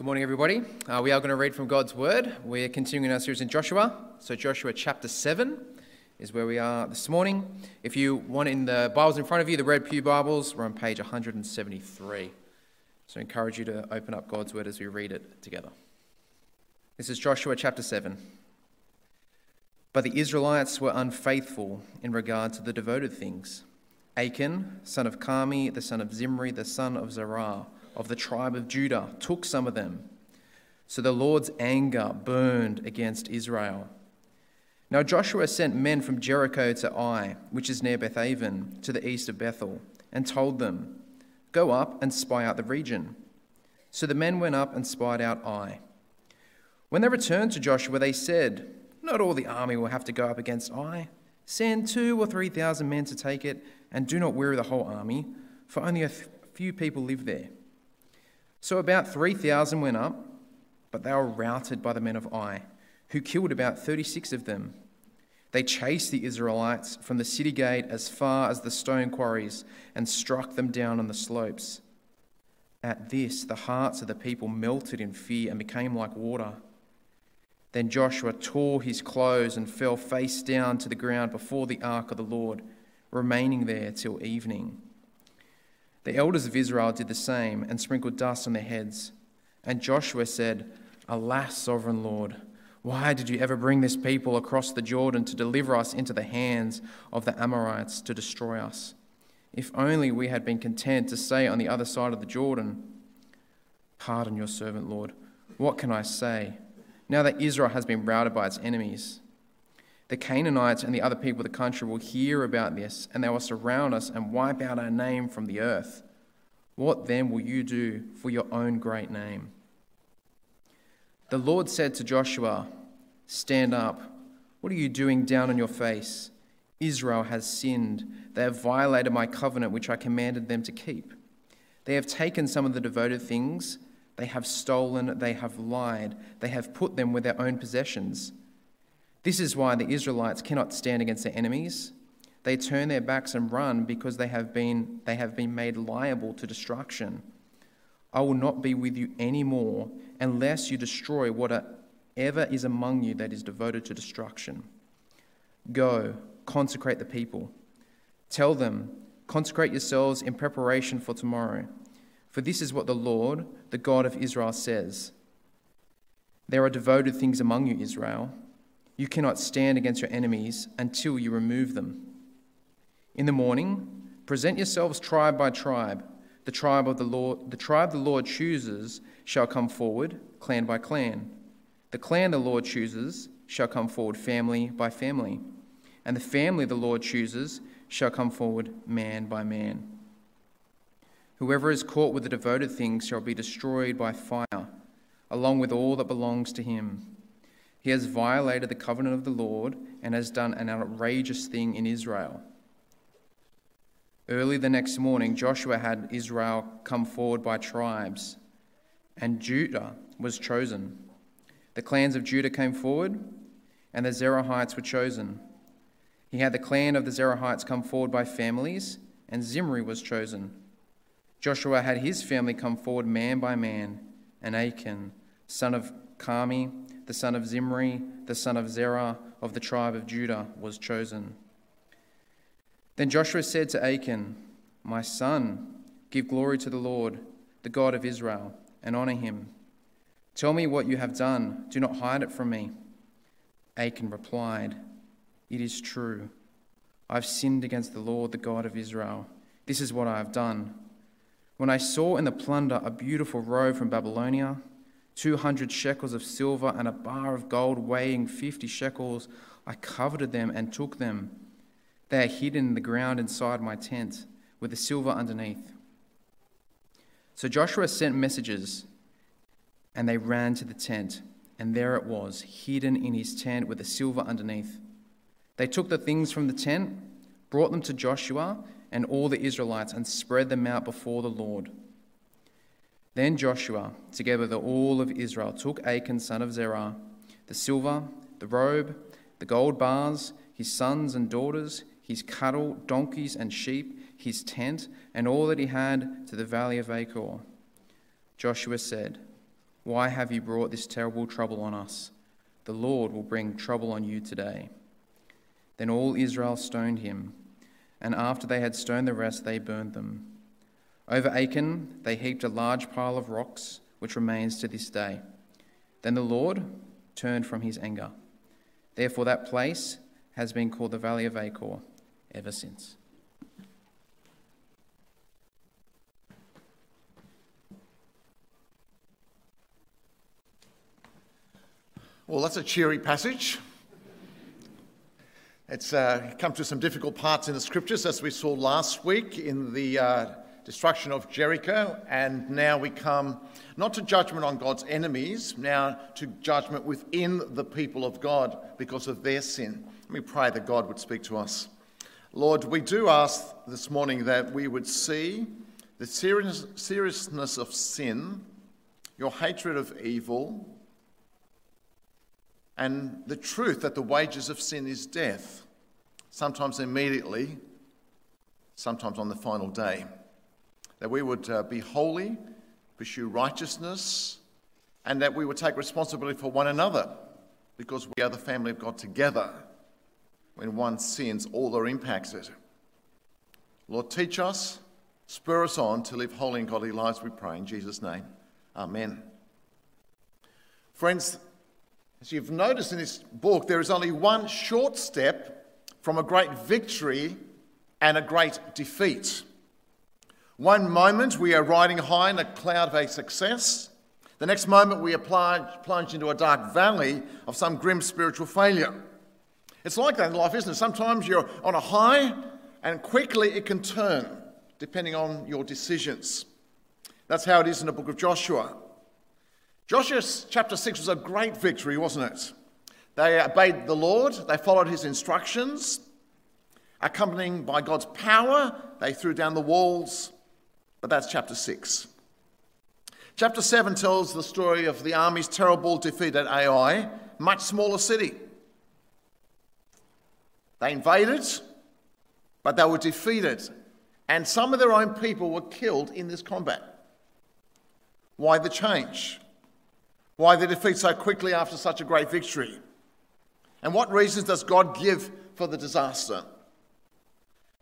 Good morning, everybody. Uh, we are going to read from God's Word. We're continuing our series in Joshua. So, Joshua chapter 7 is where we are this morning. If you want in the Bibles in front of you, the Red Pew Bibles, we're on page 173. So, I encourage you to open up God's Word as we read it together. This is Joshua chapter 7. But the Israelites were unfaithful in regard to the devoted things. Achan, son of Carmi, the son of Zimri, the son of Zerah, of the tribe of Judah took some of them. So the Lord's anger burned against Israel. Now Joshua sent men from Jericho to Ai, which is near Bethaven, to the east of Bethel, and told them, Go up and spy out the region. So the men went up and spied out Ai. When they returned to Joshua, they said, Not all the army will have to go up against Ai. Send two or three thousand men to take it, and do not weary the whole army, for only a few people live there. So about 3,000 went up, but they were routed by the men of Ai, who killed about 36 of them. They chased the Israelites from the city gate as far as the stone quarries and struck them down on the slopes. At this, the hearts of the people melted in fear and became like water. Then Joshua tore his clothes and fell face down to the ground before the ark of the Lord, remaining there till evening. The elders of Israel did the same and sprinkled dust on their heads. And Joshua said, Alas, sovereign Lord, why did you ever bring this people across the Jordan to deliver us into the hands of the Amorites to destroy us? If only we had been content to stay on the other side of the Jordan. Pardon your servant, Lord. What can I say? Now that Israel has been routed by its enemies, the Canaanites and the other people of the country will hear about this, and they will surround us and wipe out our name from the earth. What then will you do for your own great name? The Lord said to Joshua, Stand up. What are you doing down on your face? Israel has sinned. They have violated my covenant, which I commanded them to keep. They have taken some of the devoted things. They have stolen. They have lied. They have put them with their own possessions. This is why the Israelites cannot stand against their enemies. They turn their backs and run because they have been, they have been made liable to destruction. I will not be with you any more unless you destroy whatever is among you that is devoted to destruction. Go, consecrate the people. Tell them, consecrate yourselves in preparation for tomorrow. For this is what the Lord, the God of Israel, says There are devoted things among you, Israel you cannot stand against your enemies until you remove them. In the morning, present yourselves tribe by tribe. The tribe of the Lord, the tribe the Lord chooses shall come forward, clan by clan. The clan the Lord chooses shall come forward family by family. And the family the Lord chooses shall come forward man by man. Whoever is caught with the devoted things shall be destroyed by fire, along with all that belongs to him. He has violated the covenant of the Lord and has done an outrageous thing in Israel. Early the next morning, Joshua had Israel come forward by tribes, and Judah was chosen. The clans of Judah came forward, and the Zerahites were chosen. He had the clan of the Zerahites come forward by families, and Zimri was chosen. Joshua had his family come forward man by man, and Achan, son of Carmi, the son of Zimri, the son of Zerah of the tribe of Judah, was chosen. Then Joshua said to Achan, My son, give glory to the Lord, the God of Israel, and honor him. Tell me what you have done. Do not hide it from me. Achan replied, It is true. I've sinned against the Lord, the God of Israel. This is what I have done. When I saw in the plunder a beautiful robe from Babylonia, 200 shekels of silver and a bar of gold weighing 50 shekels. I coveted them and took them. They are hidden in the ground inside my tent, with the silver underneath. So Joshua sent messages, and they ran to the tent, and there it was, hidden in his tent with the silver underneath. They took the things from the tent, brought them to Joshua and all the Israelites, and spread them out before the Lord. Then Joshua, together with all of Israel, took Achan, son of Zerah, the silver, the robe, the gold bars, his sons and daughters, his cattle, donkeys, and sheep, his tent, and all that he had to the valley of Achor. Joshua said, Why have you brought this terrible trouble on us? The Lord will bring trouble on you today. Then all Israel stoned him, and after they had stoned the rest, they burned them. Over Achan, they heaped a large pile of rocks, which remains to this day. Then the Lord turned from his anger. Therefore, that place has been called the Valley of Achor ever since. Well, that's a cheery passage. It's uh, come to some difficult parts in the scriptures, as we saw last week in the uh, destruction of Jericho, and now we come not to judgment on God's enemies, now to judgment within the people of God because of their sin. Let me pray that God would speak to us. Lord, we do ask this morning that we would see the serious, seriousness of sin, your hatred of evil, and the truth that the wages of sin is death, sometimes immediately, sometimes on the final day. That we would uh, be holy, pursue righteousness, and that we would take responsibility for one another because we are the family of God together. When one sins, all are impacted. Lord, teach us, spur us on to live holy and godly lives, we pray in Jesus' name. Amen. Friends, as you've noticed in this book, there is only one short step from a great victory and a great defeat. One moment we are riding high in a cloud of a success. The next moment we are plunged into a dark valley of some grim spiritual failure. It's like that in life, isn't it? Sometimes you're on a high and quickly it can turn depending on your decisions. That's how it is in the book of Joshua. Joshua chapter 6 was a great victory, wasn't it? They obeyed the Lord, they followed his instructions. Accompanied by God's power, they threw down the walls. But that's chapter 6. Chapter 7 tells the story of the army's terrible defeat at Ai, much smaller city. They invaded, but they were defeated, and some of their own people were killed in this combat. Why the change? Why the defeat so quickly after such a great victory? And what reasons does God give for the disaster?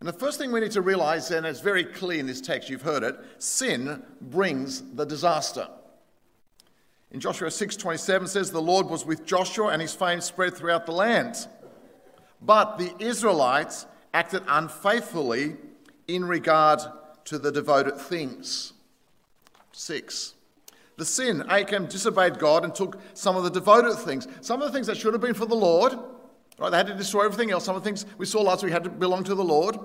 And the first thing we need to realize, and it's very clear in this text, you've heard it, sin brings the disaster. In Joshua 6:27 says the Lord was with Joshua and his fame spread throughout the land. But the Israelites acted unfaithfully in regard to the devoted things. 6. The sin, Achan disobeyed God and took some of the devoted things, some of the things that should have been for the Lord. Right, they had to destroy everything else. Some of the things we saw last week had to belong to the Lord.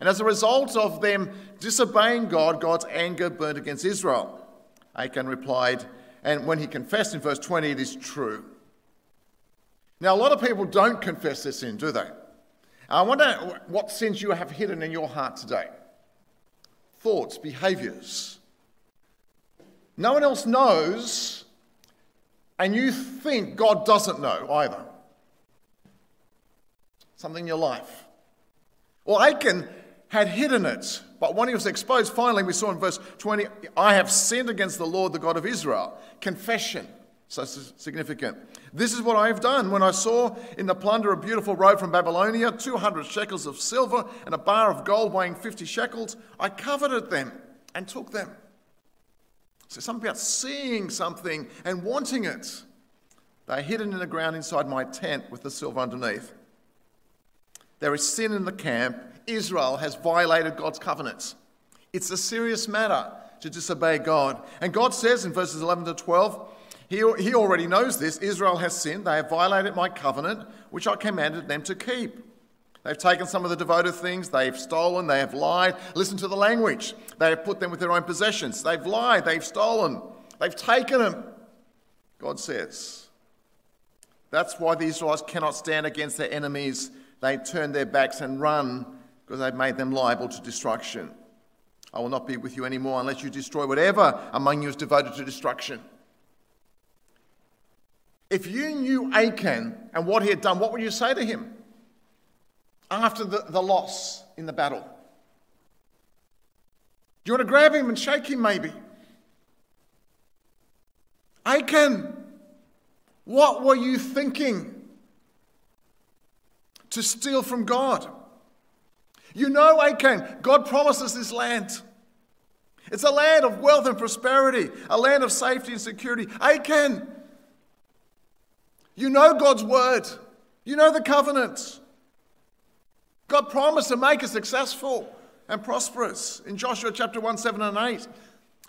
And as a result of them disobeying God, God's anger burned against Israel. Achan replied, and when he confessed in verse 20, it is true. Now, a lot of people don't confess their sin, do they? I wonder what sins you have hidden in your heart today thoughts, behaviors no one else knows, and you think God doesn't know either. Something in your life. Well, Achan had hidden it, but when he was exposed, finally, we saw in verse 20, I have sinned against the Lord, the God of Israel. Confession. So significant. This is what I have done. When I saw in the plunder a beautiful robe from Babylonia, 200 shekels of silver, and a bar of gold weighing 50 shekels, I coveted them and took them. So something about seeing something and wanting it. They're hidden in the ground inside my tent with the silver underneath. There is sin in the camp. Israel has violated God's covenants. It's a serious matter to disobey God. And God says in verses 11 to 12, he, he already knows this. Israel has sinned. They have violated my covenant, which I commanded them to keep. They've taken some of the devoted things, they've stolen, they have lied. Listen to the language. They have put them with their own possessions. They've lied, they've stolen, they've taken them. God says. That's why the Israelites cannot stand against their enemies. They turn their backs and run because they've made them liable to destruction. I will not be with you anymore unless you destroy whatever among you is devoted to destruction. If you knew Achan and what he had done, what would you say to him? after the, the loss in the battle? Do you want to grab him and shake him, maybe? Achan, what were you thinking? To steal from God. You know, Achan, God promises this land. It's a land of wealth and prosperity, a land of safety and security. Achan, you know God's word, you know the covenant. God promised to make us successful and prosperous in Joshua chapter 1, 7 and 8.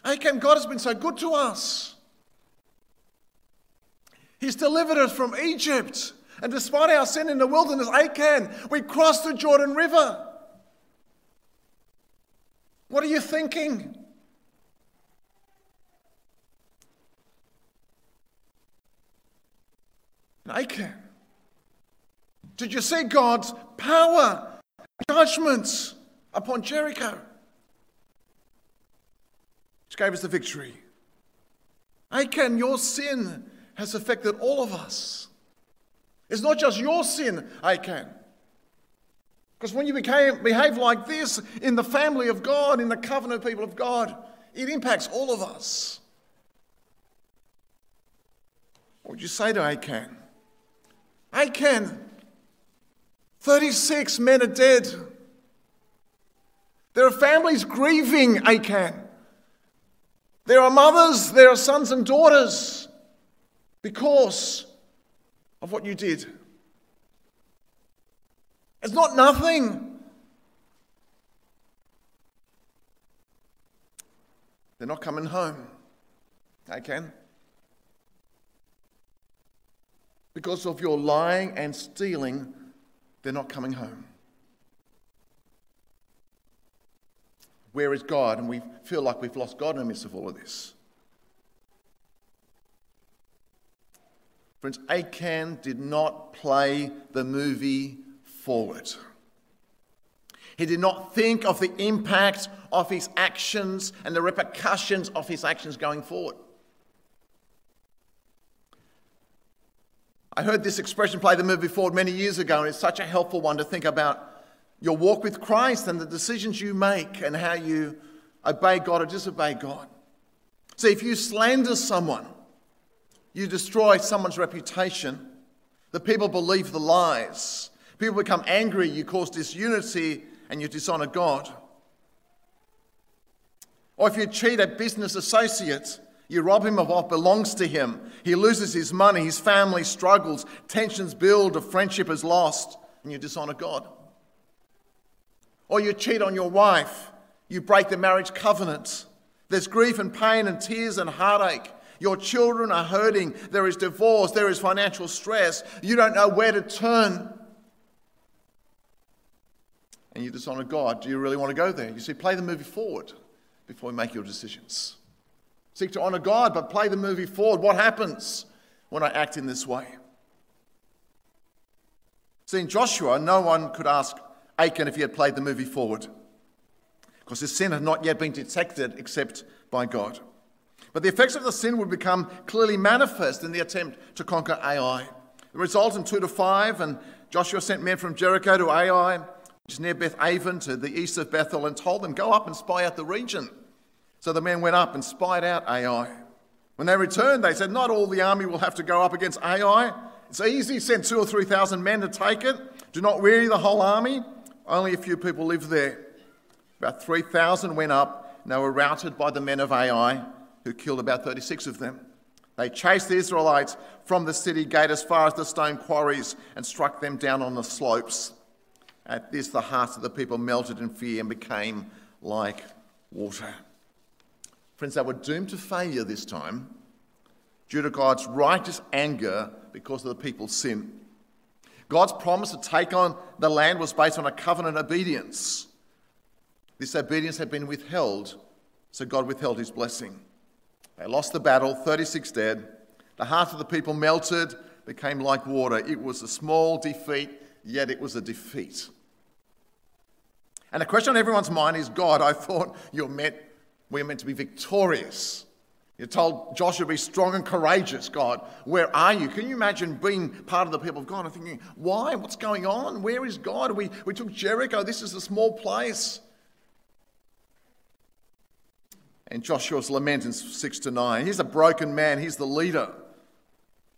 Achan, God has been so good to us. He's delivered us from Egypt. And despite our sin in the wilderness, Achan, we crossed the Jordan River. What are you thinking? Achan. Did you see God's power, judgments upon Jericho? Which gave us the victory. Achan, your sin has affected all of us. It's not just your sin, Achan. Because when you became, behave like this in the family of God, in the covenant people of God, it impacts all of us. What would you say to Achan? Achan, 36 men are dead. There are families grieving Achan. There are mothers, there are sons and daughters because of what you did. It's not nothing. They're not coming home. Achan. Because of your lying and stealing, they're not coming home. Where is God? And we feel like we've lost God in the midst of all of this. Friends, Achan did not play the movie forward. He did not think of the impact of his actions and the repercussions of his actions going forward. I heard this expression play the movie forward many years ago, and it's such a helpful one to think about your walk with Christ and the decisions you make and how you obey God or disobey God. See, if you slander someone, you destroy someone's reputation, the people believe the lies, people become angry, you cause disunity, and you dishonor God. Or if you cheat a business associate, you rob him of what belongs to him. He loses his money, his family struggles, tensions build, a friendship is lost, and you dishonor God. Or you cheat on your wife, you break the marriage covenant. There's grief and pain and tears and heartache. Your children are hurting. There is divorce. There is financial stress. You don't know where to turn. And you dishonor God. Do you really want to go there? You see, play the movie forward before you make your decisions. Seek to honor God, but play the movie forward. What happens when I act in this way? See, in Joshua, no one could ask Achan if he had played the movie forward because his sin had not yet been detected except by God. But the effects of the sin would become clearly manifest in the attempt to conquer Ai. The result in 2 to 5, and Joshua sent men from Jericho to Ai, which is near Beth Aven to the east of Bethel, and told them, Go up and spy out the region. So the men went up and spied out Ai. When they returned, they said, Not all the army will have to go up against Ai. It's easy, send two or three thousand men to take it. Do not weary the whole army. Only a few people live there. About 3,000 went up, and they were routed by the men of Ai, who killed about 36 of them. They chased the Israelites from the city gate as far as the stone quarries and struck them down on the slopes. At this, the hearts of the people melted in fear and became like water. Friends, they were doomed to failure this time due to God's righteous anger because of the people's sin. God's promise to take on the land was based on a covenant obedience. This obedience had been withheld, so God withheld his blessing. They lost the battle, 36 dead. The heart of the people melted, became like water. It was a small defeat, yet it was a defeat. And the question on everyone's mind is God, I thought you're meant we're meant to be victorious. You're told Joshua, to be strong and courageous, God. Where are you? Can you imagine being part of the people of God and thinking, why? What's going on? Where is God? We, we took Jericho. This is a small place. And Joshua's lament in 6 to 9. He's a broken man, he's the leader.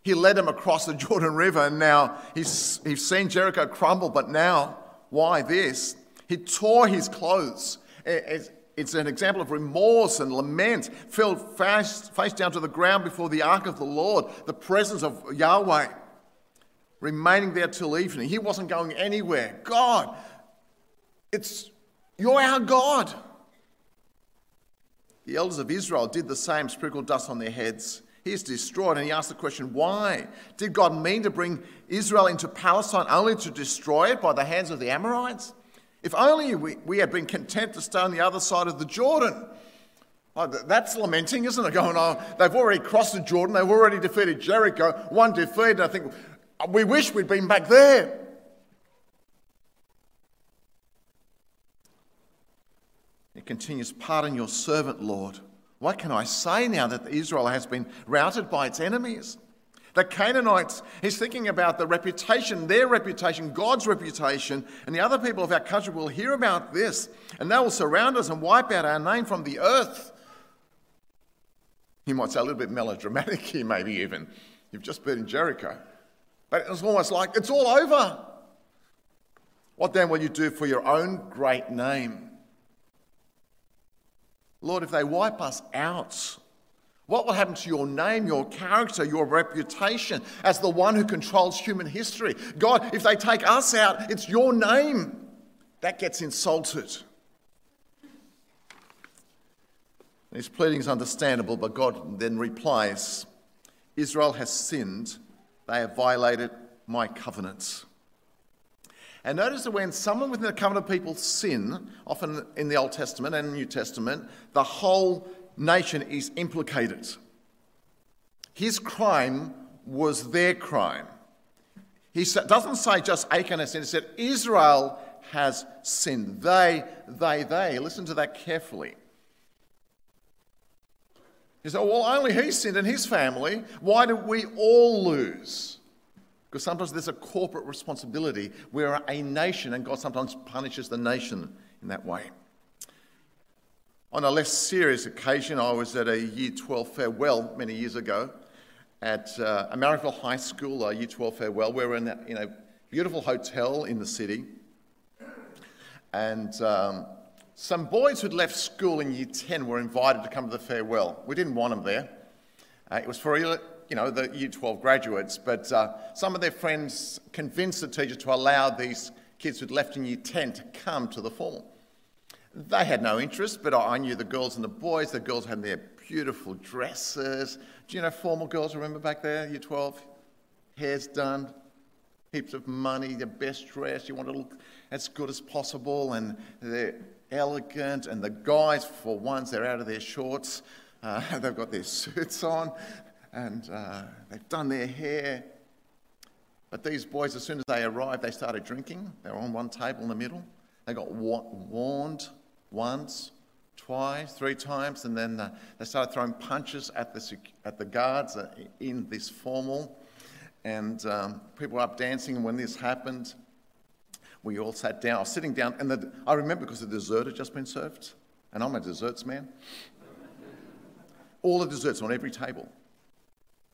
He led them across the Jordan River, and now he's, he's seen Jericho crumble, but now, why this? He tore his clothes. It's an example of remorse and lament, fell face, face down to the ground before the ark of the Lord, the presence of Yahweh, remaining there till evening. He wasn't going anywhere. God, it's you're our God. The elders of Israel did the same, sprinkled dust on their heads. He is distraught, and he asked the question, why? Did God mean to bring Israel into Palestine only to destroy it by the hands of the Amorites? If only we, we had been content to stay on the other side of the Jordan. Oh, that's lamenting, isn't it? Going, oh, they've already crossed the Jordan, they've already defeated Jericho, one defeated. I think we wish we'd been back there. It continues, Pardon your servant, Lord. What can I say now that Israel has been routed by its enemies? The Canaanites, he's thinking about the reputation, their reputation, God's reputation, and the other people of our country will hear about this, and they will surround us and wipe out our name from the earth. You might say a little bit melodramatic here, maybe even. You've just been in Jericho. But it's almost like it's all over. What then will you do for your own great name? Lord, if they wipe us out, what will happen to your name, your character, your reputation as the one who controls human history? God, if they take us out, it's your name that gets insulted. His pleading is understandable, but God then replies Israel has sinned, they have violated my covenants. And notice that when someone within the covenant of people sin, often in the Old Testament and New Testament, the whole nation is implicated. His crime was their crime. He doesn't say just Achan has sinned, he said Israel has sinned. They, they, they. Listen to that carefully. He said, well, only he sinned and his family. Why did we all lose? Because sometimes there's a corporate responsibility. We're a nation, and God sometimes punishes the nation in that way. On a less serious occasion, I was at a Year 12 farewell many years ago at uh, Americaville High School, a Year 12 farewell. We were in a, in a beautiful hotel in the city, and um, some boys who'd left school in Year 10 were invited to come to the farewell. We didn't want them there. Uh, it was for you know, the Year 12 graduates, but uh, some of their friends convinced the teacher to allow these kids who'd left in Year 10 to come to the formal. They had no interest, but I knew the girls and the boys. The girls had their beautiful dresses. Do you know formal girls, remember back there, Year 12? Hair's done, heaps of money, the best dress. You want to look as good as possible, and they're elegant. And the guys, for once, they're out of their shorts. Uh, they've got their suits on and uh, they've done their hair. But these boys, as soon as they arrived, they started drinking. They were on one table in the middle. They got warned once, twice, three times, and then uh, they started throwing punches at the, at the guards uh, in this formal. And um, people were up dancing, and when this happened, we all sat down. I was sitting down, and the, I remember because the dessert had just been served, and I'm a desserts man. all the desserts on every table.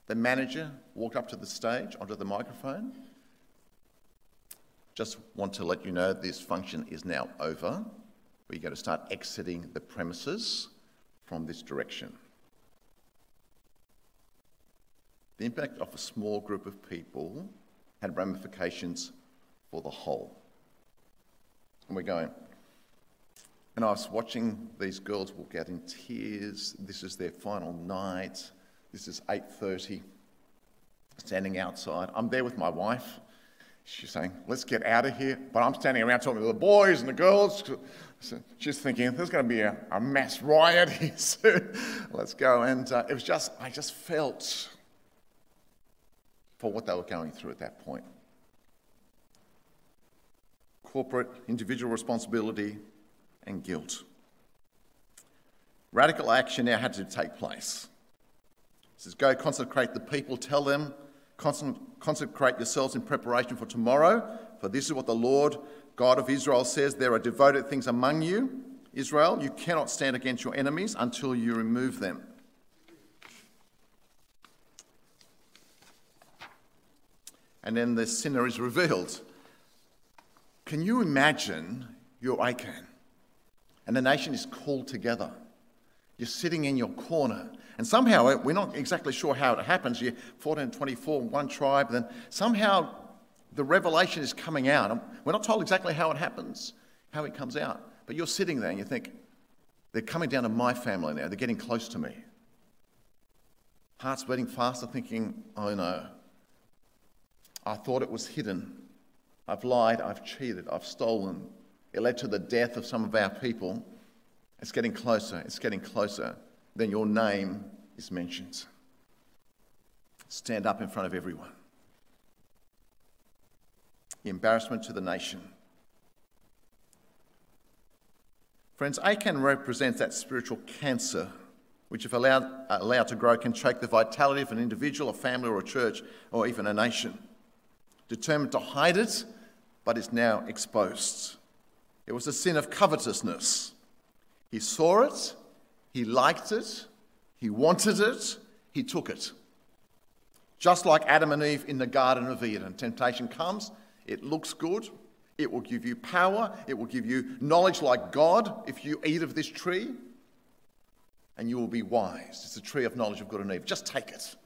The manager walked up to the stage onto the microphone. Just want to let you know this function is now over. We're going to start exiting the premises from this direction. The impact of a small group of people had ramifications for the whole. And we're going, and I was watching these girls walk out in tears. This is their final night. This is 8:30. Standing outside. I'm there with my wife. She's saying, "Let's get out of here." But I'm standing around talking to the boys and the girls. She's thinking, "There's going to be a, a mass riot here soon. Let's go." And uh, it was just, I just felt for what they were going through at that point. Corporate, individual responsibility, and guilt. Radical action now had to take place. He says, Go consecrate the people, tell them, consecrate yourselves in preparation for tomorrow, for this is what the Lord God of Israel says there are devoted things among you. Israel, you cannot stand against your enemies until you remove them. And then the sinner is revealed. Can you imagine your Achan? And the nation is called together. You're sitting in your corner. And somehow, eh, we're not exactly sure how it happens. You're 1424, one tribe, then somehow the revelation is coming out. We're not told exactly how it happens, how it comes out. But you're sitting there and you think, they're coming down to my family now. They're getting close to me. Hearts beating faster, thinking, oh no. I thought it was hidden. I've lied, I've cheated, I've stolen. It led to the death of some of our people. It's getting closer, it's getting closer. Then your name is mentioned. Stand up in front of everyone. Embarrassment to the nation. Friends, Achan represents that spiritual cancer which, if allowed, allowed to grow, can choke the vitality of an individual, a family, or a church, or even a nation. Determined to hide it, but is now exposed. It was a sin of covetousness. He saw it, he liked it, he wanted it, he took it. Just like Adam and Eve in the Garden of Eden, temptation comes, it looks good, it will give you power, it will give you knowledge like God if you eat of this tree, and you will be wise. It's a tree of knowledge of good and evil. Just take it.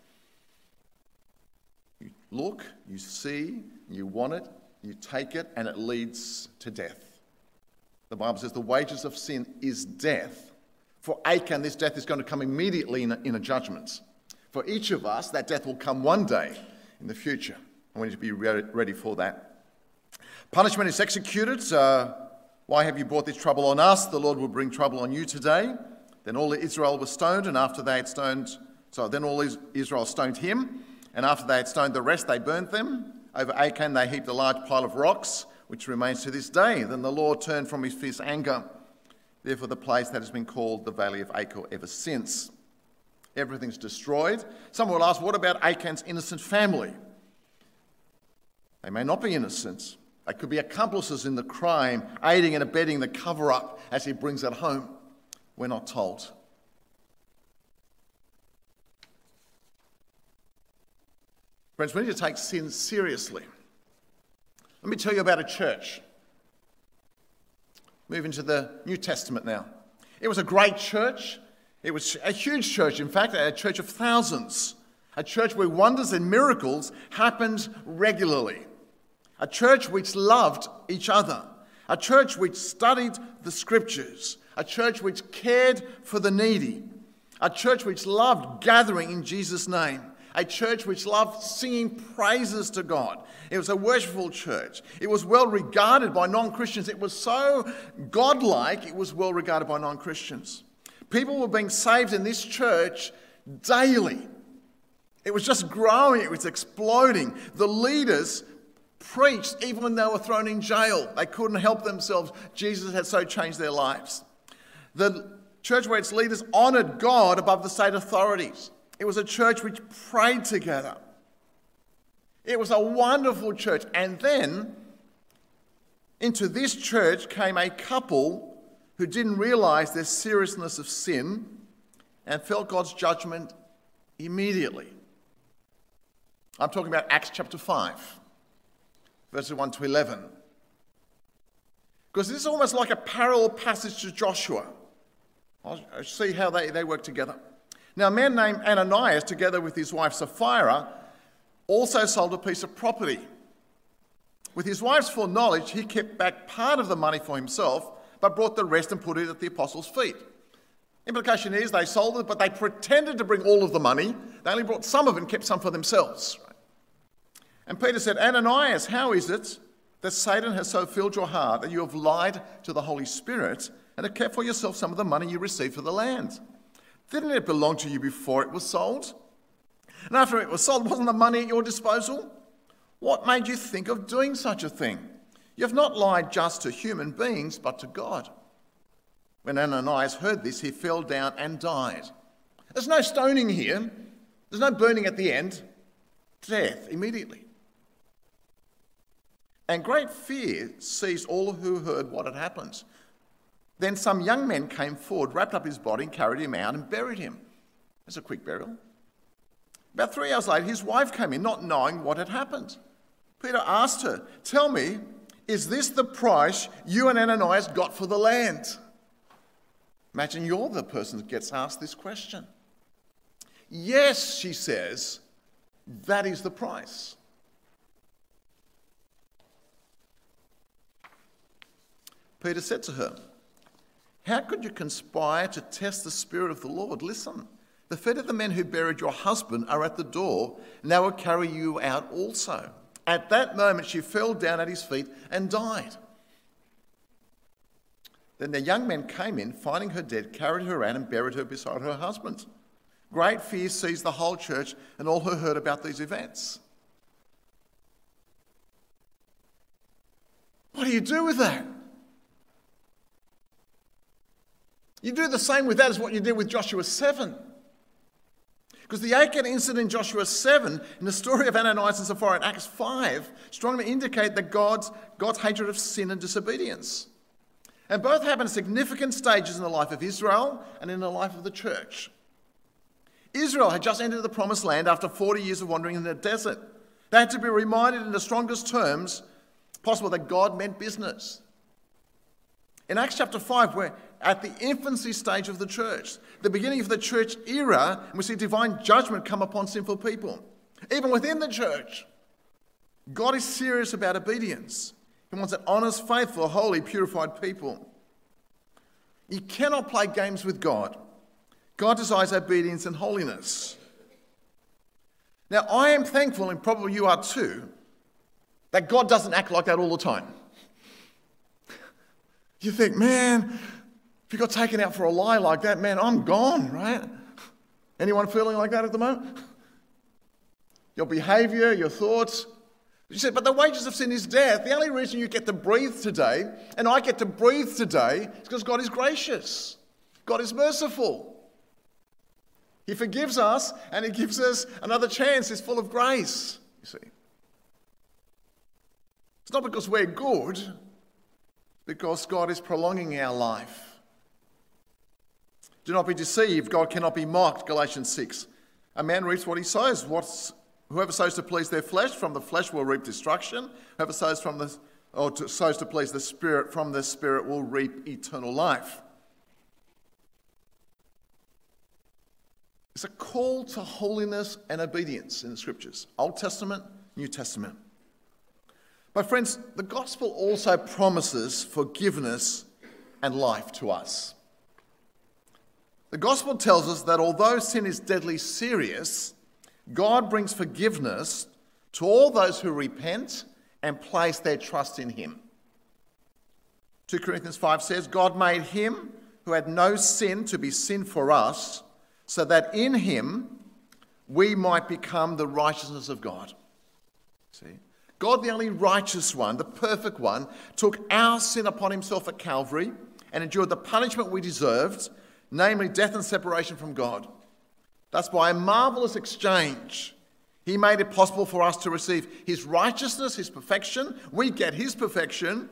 You look, you see, you want it, you take it, and it leads to death. The Bible says the wages of sin is death. For Achan, this death is going to come immediately in a, in a judgment. For each of us, that death will come one day in the future. And we need to be ready for that. Punishment is executed. Uh, why have you brought this trouble on us? The Lord will bring trouble on you today. Then all Israel was stoned, and after they had stoned, so then all Israel stoned him, and after they had stoned the rest, they burnt them. Over Achan, they heaped a large pile of rocks which remains to this day. Then the Lord turned from his fierce anger. Therefore, the place that has been called the Valley of Achor ever since. Everything's destroyed. Someone will ask, what about Achan's innocent family? They may not be innocent. They could be accomplices in the crime, aiding and abetting the cover up as he brings it home. We're not told. Friends, we need to take sin seriously. Let me tell you about a church. Moving to the New Testament now. It was a great church. It was a huge church, in fact, a church of thousands. A church where wonders and miracles happened regularly. A church which loved each other. A church which studied the scriptures. A church which cared for the needy. A church which loved gathering in Jesus' name a church which loved singing praises to God. It was a worshipful church. It was well regarded by non Christians. It was so godlike, it was well regarded by non Christians. People were being saved in this church daily. It was just growing, it was exploding. The leaders preached even when they were thrown in jail. They couldn't help themselves. Jesus had so changed their lives. The church where its leaders honoured God above the state authorities. It was a church which prayed together. It was a wonderful church. And then into this church came a couple who didn't realize the seriousness of sin and felt God's judgment immediately. I'm talking about Acts chapter 5, verses 1 to 11. Because this is almost like a parallel passage to Joshua. I'll see how they, they work together. Now, a man named Ananias, together with his wife Sapphira, also sold a piece of property. With his wife's full knowledge, he kept back part of the money for himself, but brought the rest and put it at the apostles' feet. Implication is they sold it, but they pretended to bring all of the money. They only brought some of it and kept some for themselves. And Peter said, Ananias, how is it that Satan has so filled your heart that you have lied to the Holy Spirit and have kept for yourself some of the money you received for the land? Didn't it belong to you before it was sold? And after it was sold, wasn't the money at your disposal? What made you think of doing such a thing? You have not lied just to human beings, but to God. When Ananias heard this, he fell down and died. There's no stoning here, there's no burning at the end. Death immediately. And great fear seized all who heard what had happened. Then some young men came forward, wrapped up his body, and carried him out and buried him. It's a quick burial. About three hours later, his wife came in, not knowing what had happened. Peter asked her, Tell me, is this the price you and Ananias got for the land? Imagine you're the person that gets asked this question. Yes, she says, that is the price. Peter said to her, How could you conspire to test the Spirit of the Lord? Listen, the feet of the men who buried your husband are at the door, and they will carry you out also. At that moment, she fell down at his feet and died. Then the young men came in, finding her dead, carried her out, and buried her beside her husband. Great fear seized the whole church and all who heard about these events. What do you do with that? You do the same with that as what you did with Joshua 7. Because the Achan incident in Joshua 7 and the story of Ananias and Sapphira in Acts 5 strongly indicate that God's, God's hatred of sin and disobedience. And both happen at significant stages in the life of Israel and in the life of the church. Israel had just entered the promised land after 40 years of wandering in the desert. They had to be reminded in the strongest terms possible that God meant business. In Acts chapter 5, we're at the infancy stage of the church, the beginning of the church era, we see divine judgment come upon sinful people. Even within the church, God is serious about obedience. He wants an honest, faithful, holy, purified people. You cannot play games with God. God desires obedience and holiness. Now, I am thankful, and probably you are too, that God doesn't act like that all the time. You think, man, if you got taken out for a lie like that, man, I'm gone, right? Anyone feeling like that at the moment? Your behavior, your thoughts. You said, but the wages of sin is death. The only reason you get to breathe today, and I get to breathe today, is because God is gracious. God is merciful. He forgives us and He gives us another chance. He's full of grace, you see. It's not because we're good, because God is prolonging our life. Do not be deceived, God cannot be mocked, Galatians 6. A man reaps what he sows. What's, whoever sows to please their flesh, from the flesh will reap destruction. Whoever sows from the or to, sows to please the Spirit, from the Spirit will reap eternal life. It's a call to holiness and obedience in the scriptures Old Testament, New Testament. My friends, the gospel also promises forgiveness and life to us. The gospel tells us that although sin is deadly serious, God brings forgiveness to all those who repent and place their trust in Him. 2 Corinthians 5 says, God made Him who had no sin to be sin for us, so that in Him we might become the righteousness of God. See? God, the only righteous one, the perfect one, took our sin upon himself at Calvary and endured the punishment we deserved, namely death and separation from God. Thus, by a marvelous exchange, he made it possible for us to receive his righteousness, his perfection. We get his perfection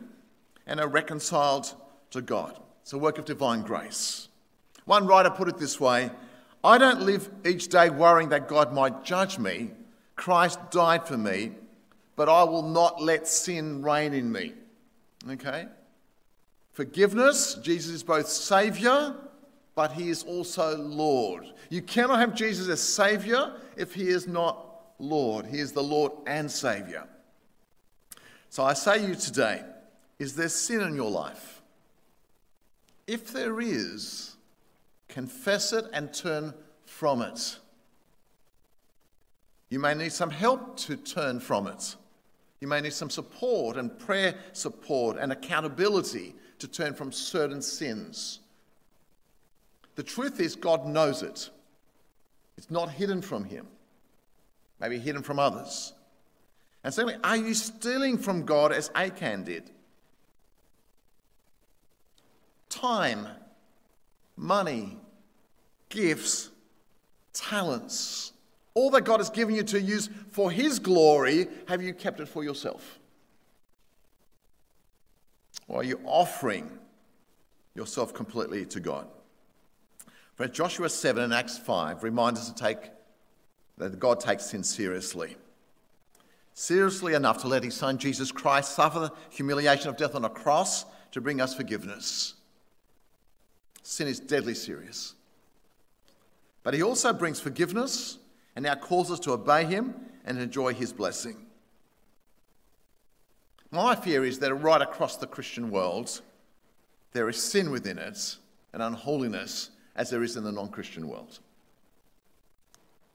and are reconciled to God. It's a work of divine grace. One writer put it this way I don't live each day worrying that God might judge me. Christ died for me but I will not let sin reign in me. Okay? Forgiveness, Jesus is both Saviour, but He is also Lord. You cannot have Jesus as Saviour if He is not Lord. He is the Lord and Saviour. So I say to you today, is there sin in your life? If there is, confess it and turn from it. You may need some help to turn from it. You may need some support and prayer support and accountability to turn from certain sins. The truth is, God knows it. It's not hidden from Him, maybe hidden from others. And secondly, are you stealing from God as Achan did? Time, money, gifts, talents all that God has given you to use for His glory, have you kept it for yourself? Or are you offering yourself completely to God. For Joshua 7 and Acts 5 remind us to take that God takes sin seriously. Seriously enough to let his son Jesus Christ suffer the humiliation of death on a cross to bring us forgiveness. Sin is deadly serious. But he also brings forgiveness and now calls us to obey him and enjoy his blessing. My fear is that right across the Christian world, there is sin within it and unholiness as there is in the non Christian world.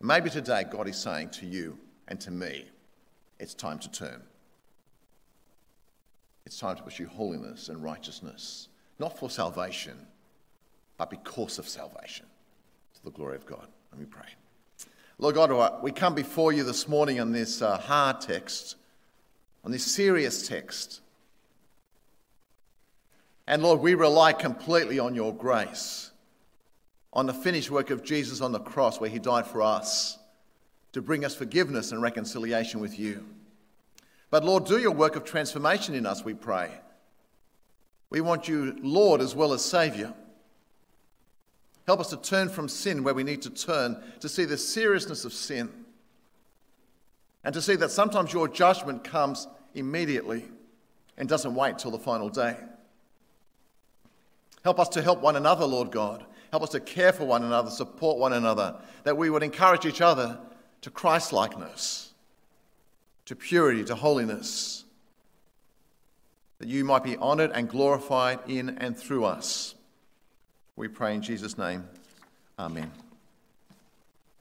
Maybe today God is saying to you and to me, it's time to turn. It's time to pursue holiness and righteousness, not for salvation, but because of salvation, to the glory of God. Let me pray. Lord God, we come before you this morning on this uh, hard text, on this serious text. And Lord, we rely completely on your grace on the finished work of Jesus on the cross where he died for us to bring us forgiveness and reconciliation with you. But Lord, do your work of transformation in us, we pray. We want you, Lord, as well as Saviour. Help us to turn from sin where we need to turn, to see the seriousness of sin, and to see that sometimes your judgment comes immediately and doesn't wait till the final day. Help us to help one another, Lord God, Help us to care for one another, support one another, that we would encourage each other to Christlikeness, to purity, to holiness, that you might be honoured and glorified in and through us. We pray in Jesus' name. Amen.